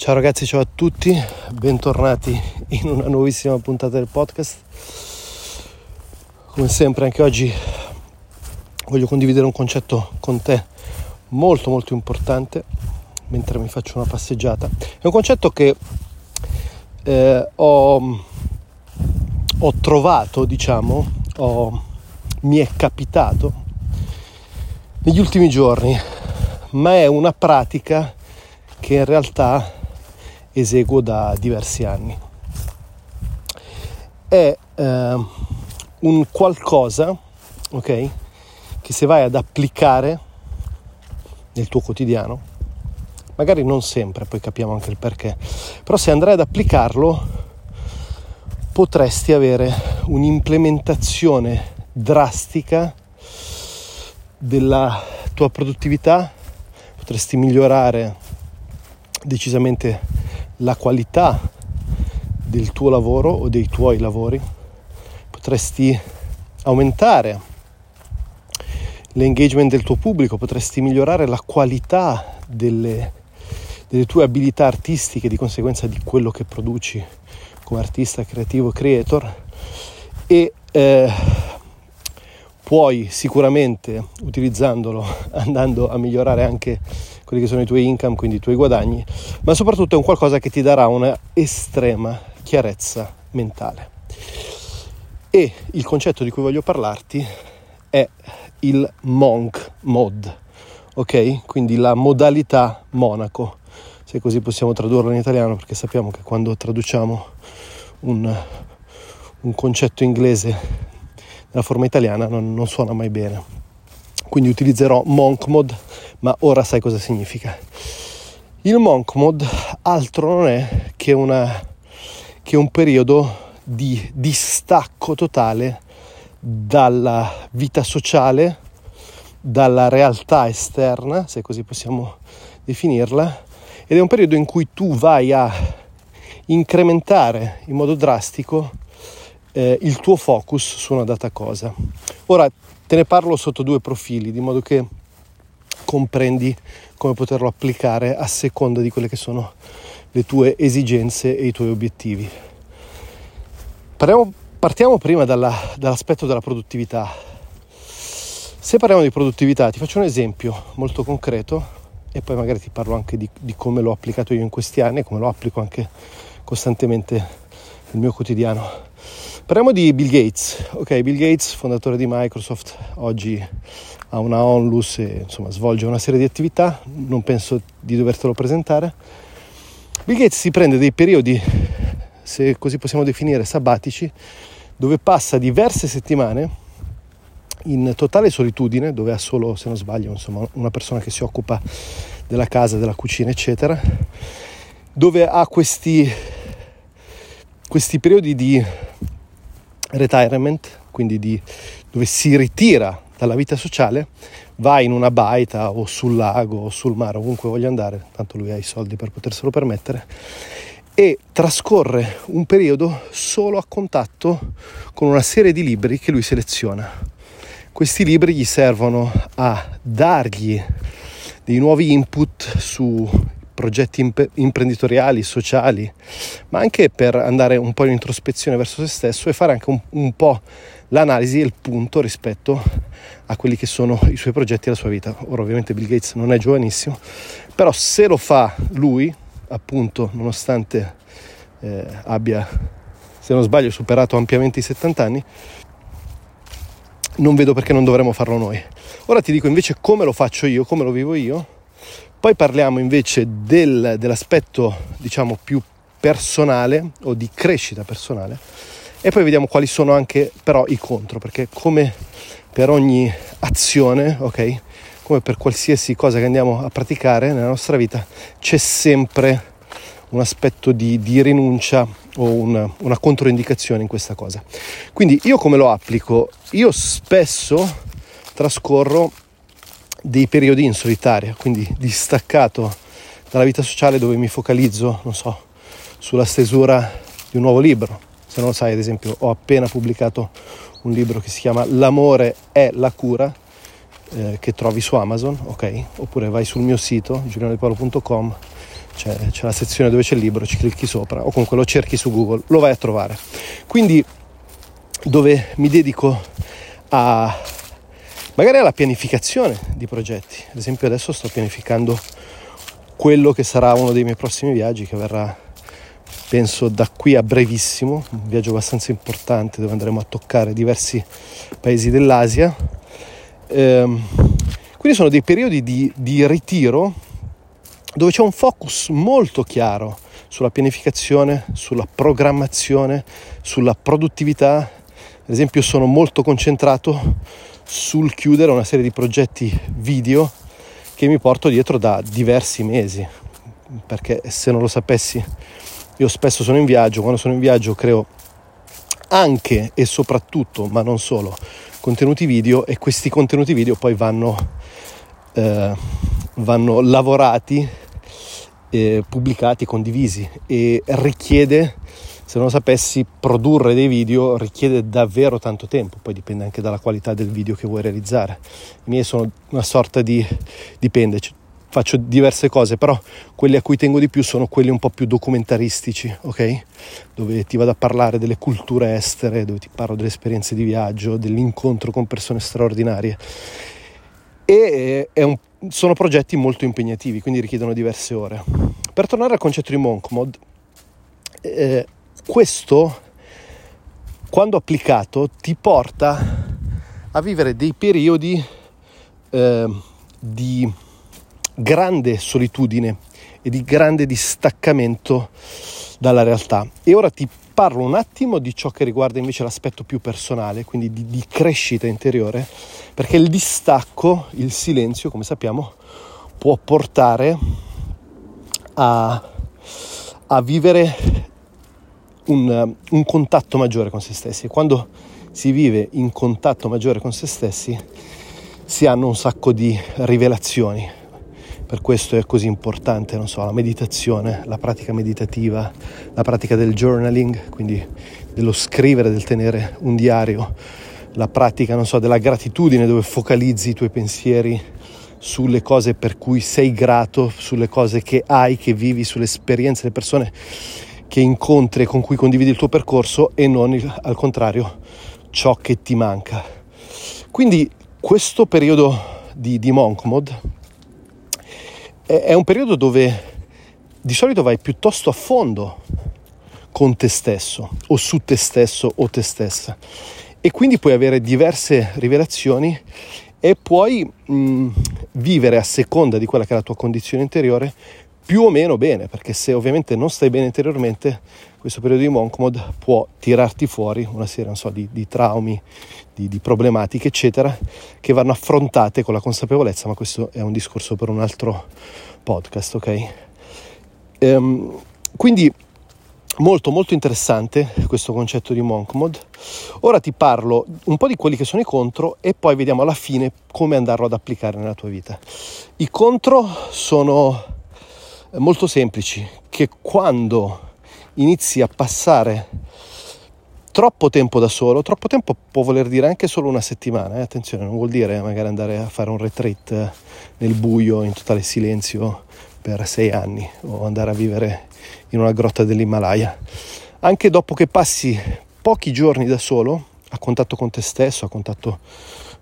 Ciao ragazzi, ciao a tutti, bentornati in una nuovissima puntata del podcast. Come sempre anche oggi voglio condividere un concetto con te molto molto importante mentre mi faccio una passeggiata. È un concetto che eh, ho, ho, trovato, diciamo, ho, mi è capitato negli ultimi giorni, ma è una pratica che in realtà eseguo da diversi anni. È eh, un qualcosa, ok, che se vai ad applicare nel tuo quotidiano, magari non sempre, poi capiamo anche il perché, però se andrai ad applicarlo potresti avere un'implementazione drastica della tua produttività, potresti migliorare decisamente la qualità del tuo lavoro o dei tuoi lavori, potresti aumentare. L'engagement del tuo pubblico, potresti migliorare la qualità delle, delle tue abilità artistiche, di conseguenza di quello che produci come artista creativo creator. E eh, puoi sicuramente utilizzandolo andando a migliorare anche quelli che sono i tuoi income, quindi i tuoi guadagni, ma soprattutto è un qualcosa che ti darà una estrema chiarezza mentale. E il concetto di cui voglio parlarti è il monk mode, ok? Quindi la modalità monaco, se così possiamo tradurlo in italiano, perché sappiamo che quando traduciamo un, un concetto inglese nella forma italiana non, non suona mai bene. Quindi utilizzerò monk mode ma ora sai cosa significa. Il monk mode altro non è che, una, che un periodo di distacco totale dalla vita sociale, dalla realtà esterna, se così possiamo definirla, ed è un periodo in cui tu vai a incrementare in modo drastico eh, il tuo focus su una data cosa. Ora te ne parlo sotto due profili, di modo che comprendi come poterlo applicare a seconda di quelle che sono le tue esigenze e i tuoi obiettivi. Parliamo, partiamo prima dalla, dall'aspetto della produttività. Se parliamo di produttività, ti faccio un esempio molto concreto e poi magari ti parlo anche di, di come l'ho applicato io in questi anni e come lo applico anche costantemente nel mio quotidiano. Parliamo di Bill Gates, ok? Bill Gates, fondatore di Microsoft, oggi ha una onlus e insomma, svolge una serie di attività, non penso di dovertelo presentare. Bill Gates si prende dei periodi, se così possiamo definire, sabbatici, dove passa diverse settimane in totale solitudine, dove ha solo, se non sbaglio, insomma, una persona che si occupa della casa, della cucina, eccetera, dove ha questi, questi periodi di retirement, quindi di, dove si ritira dalla vita sociale, va in una baita o sul lago o sul mare, ovunque voglia andare, tanto lui ha i soldi per poterselo permettere, e trascorre un periodo solo a contatto con una serie di libri che lui seleziona. Questi libri gli servono a dargli dei nuovi input su progetti imp- imprenditoriali, sociali, ma anche per andare un po' in introspezione verso se stesso e fare anche un, un po' l'analisi e il punto rispetto a quelli che sono i suoi progetti e la sua vita. Ora ovviamente Bill Gates non è giovanissimo, però se lo fa lui, appunto, nonostante eh, abbia, se non sbaglio, superato ampiamente i 70 anni, non vedo perché non dovremmo farlo noi. Ora ti dico invece come lo faccio io, come lo vivo io. Poi parliamo invece del, dell'aspetto, diciamo, più personale o di crescita personale e poi vediamo quali sono anche però i contro, perché come per ogni azione, ok, come per qualsiasi cosa che andiamo a praticare nella nostra vita, c'è sempre un aspetto di, di rinuncia o una, una controindicazione in questa cosa. Quindi io come lo applico? Io spesso trascorro dei periodi in solitaria, quindi distaccato dalla vita sociale dove mi focalizzo, non so, sulla stesura di un nuovo libro, se non lo sai, ad esempio, ho appena pubblicato un libro che si chiama L'amore è la cura, eh, che trovi su Amazon, ok? Oppure vai sul mio sito giulianodepolo.com, c'è, c'è la sezione dove c'è il libro, ci clicchi sopra o comunque lo cerchi su Google, lo vai a trovare. Quindi dove mi dedico a magari alla pianificazione di progetti. Ad esempio adesso sto pianificando quello che sarà uno dei miei prossimi viaggi che verrà penso da qui a brevissimo, un viaggio abbastanza importante dove andremo a toccare diversi paesi dell'Asia. Ehm, quindi sono dei periodi di, di ritiro dove c'è un focus molto chiaro sulla pianificazione, sulla programmazione, sulla produttività. Ad esempio sono molto concentrato sul chiudere una serie di progetti video che mi porto dietro da diversi mesi, perché se non lo sapessi io spesso sono in viaggio, quando sono in viaggio creo anche e soprattutto, ma non solo, contenuti video e questi contenuti video poi vanno, eh, vanno lavorati, eh, pubblicati, condivisi e richiede se non lo sapessi, produrre dei video richiede davvero tanto tempo, poi dipende anche dalla qualità del video che vuoi realizzare. I miei sono una sorta di dipende, faccio diverse cose, però quelli a cui tengo di più sono quelli un po' più documentaristici, ok? Dove ti vado a parlare delle culture estere, dove ti parlo delle esperienze di viaggio, dell'incontro con persone straordinarie. E un, sono progetti molto impegnativi, quindi richiedono diverse ore. Per tornare al concetto di Monk Mod, eh, questo, quando applicato, ti porta a vivere dei periodi eh, di grande solitudine e di grande distaccamento dalla realtà. E ora ti parlo un attimo di ciò che riguarda invece l'aspetto più personale, quindi di, di crescita interiore, perché il distacco, il silenzio, come sappiamo, può portare a, a vivere un, un contatto maggiore con se stessi e quando si vive in contatto maggiore con se stessi si hanno un sacco di rivelazioni. Per questo è così importante, non so, la meditazione, la pratica meditativa, la pratica del journaling, quindi dello scrivere, del tenere un diario, la pratica, non so, della gratitudine dove focalizzi i tuoi pensieri sulle cose per cui sei grato, sulle cose che hai, che vivi, sulle esperienze delle persone che incontri e con cui condividi il tuo percorso e non il, al contrario ciò che ti manca. Quindi questo periodo di, di Monk Mode è, un periodo dove di solito vai piuttosto a fondo con te stesso o su te stesso o te stessa. E quindi puoi avere diverse rivelazioni e puoi mh, vivere a seconda di quella che è la tua condizione interiore più o meno bene, perché se ovviamente non stai bene interiormente, questo periodo di monk mode può tirarti fuori una serie so, di, di, traumi, di, di, problematiche, eccetera, che vanno affrontate con la consapevolezza, ma questo è un discorso per un altro podcast, ok? Ehm, quindi molto molto interessante questo concetto di monk mode. Ora ti parlo un po' di quelli che sono i contro e poi vediamo alla fine come andarlo ad applicare nella tua vita. I contro sono molto semplici che quando inizi a passare troppo tempo da solo, troppo tempo può voler dire anche solo una settimana, eh? attenzione, non vuol dire magari andare a fare un retreat nel buio, in totale silenzio per sei anni o andare a vivere in una grotta dell'Himalaya. Anche dopo che passi pochi giorni da solo, a contatto con te stesso, a contatto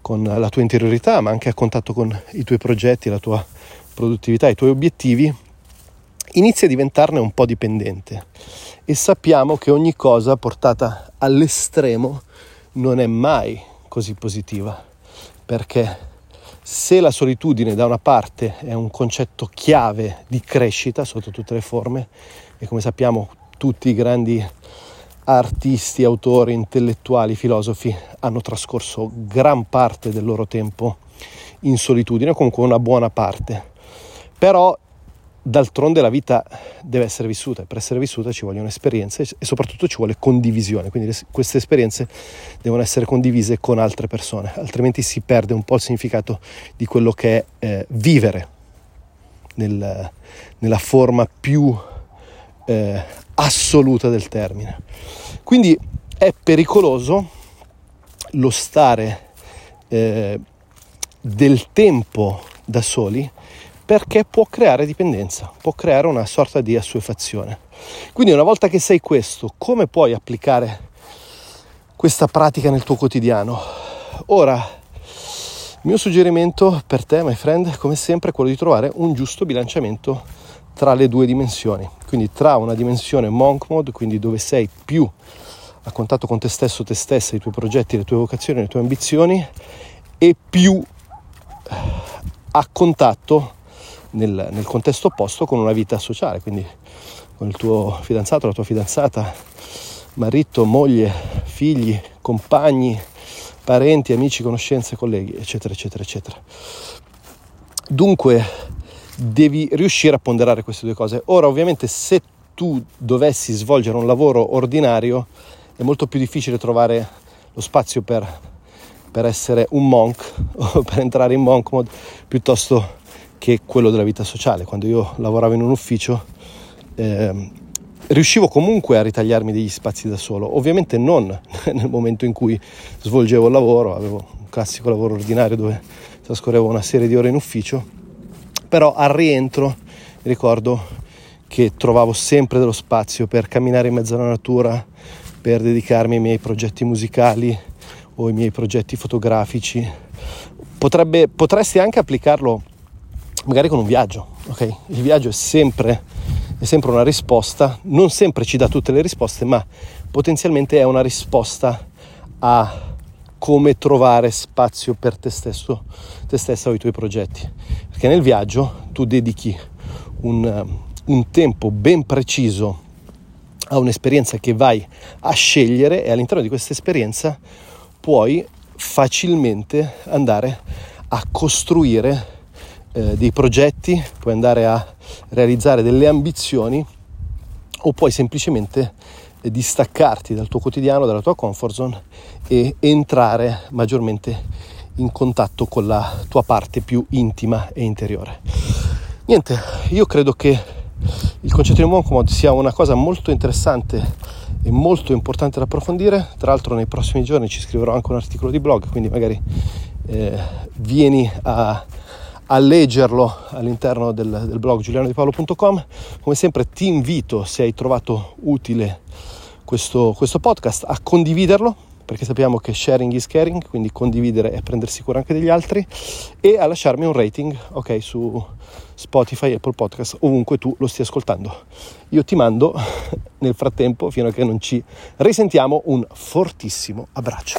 con la tua interiorità, ma anche a contatto con i tuoi progetti, la tua produttività, i tuoi obiettivi, inizia a diventarne un po' dipendente e sappiamo che ogni cosa portata all'estremo non è mai così positiva perché se la solitudine da una parte è un concetto chiave di crescita sotto tutte le forme e come sappiamo tutti i grandi artisti, autori, intellettuali, filosofi hanno trascorso gran parte del loro tempo in solitudine, comunque una buona parte. Però D'altronde la vita deve essere vissuta e per essere vissuta ci vogliono esperienze e soprattutto ci vuole condivisione, quindi queste esperienze devono essere condivise con altre persone, altrimenti si perde un po' il significato di quello che è eh, vivere nel, nella forma più eh, assoluta del termine. Quindi è pericoloso lo stare eh, del tempo da soli perché può creare dipendenza, può creare una sorta di assuefazione. Quindi una volta che sai questo, come puoi applicare questa pratica nel tuo quotidiano? Ora, il mio suggerimento per te, my friend, come sempre, è quello di trovare un giusto bilanciamento tra le due dimensioni. Quindi tra una dimensione monk mode, quindi dove sei più a contatto con te stesso, te stessa, i tuoi progetti, le tue vocazioni, le tue ambizioni, e più a contatto nel, nel contesto opposto con una vita sociale, quindi con il tuo fidanzato, la tua fidanzata, marito, moglie, figli, compagni, parenti, amici, conoscenze, colleghi, eccetera, eccetera, eccetera. Dunque devi riuscire a ponderare queste due cose. Ora, ovviamente, se tu dovessi svolgere un lavoro ordinario, è molto più difficile trovare lo spazio per, per essere un monk o per entrare in monk mode piuttosto che quello della vita sociale. Quando io lavoravo in un ufficio eh, riuscivo comunque a ritagliarmi degli spazi da solo, ovviamente non nel momento in cui svolgevo il lavoro, avevo un classico lavoro ordinario dove trascorrevo una serie di ore in ufficio, però al rientro ricordo che trovavo sempre dello spazio per camminare in mezzo alla natura, per dedicarmi ai miei progetti musicali o ai miei progetti fotografici. Potrebbe, potresti anche applicarlo magari con un viaggio, ok? Il viaggio è sempre, è sempre una risposta, non sempre ci dà tutte le risposte, ma potenzialmente è una risposta a come trovare spazio per te stesso, te stessa o i tuoi progetti. Perché nel viaggio tu dedichi un, un tempo ben preciso a un'esperienza che vai a scegliere e all'interno di questa esperienza puoi facilmente andare a costruire eh, dei progetti, puoi andare a realizzare delle ambizioni o puoi semplicemente eh, distaccarti dal tuo quotidiano, dalla tua comfort zone e entrare maggiormente in contatto con la tua parte più intima e interiore. Niente, io credo che il concetto di monk mode sia una cosa molto interessante e molto importante da approfondire. Tra l'altro nei prossimi giorni ci scriverò anche un articolo di blog, quindi magari eh, vieni a a leggerlo all'interno del, del blog giulianodipaolo.com. Come sempre ti invito, se hai trovato utile questo, questo podcast, a condividerlo perché sappiamo che sharing is caring, quindi condividere e prendersi cura anche degli altri e a lasciarmi un rating, ok, su Spotify, Apple Podcast, ovunque tu lo stia ascoltando. Io ti mando nel frattempo, fino a che non ci risentiamo, un fortissimo abbraccio.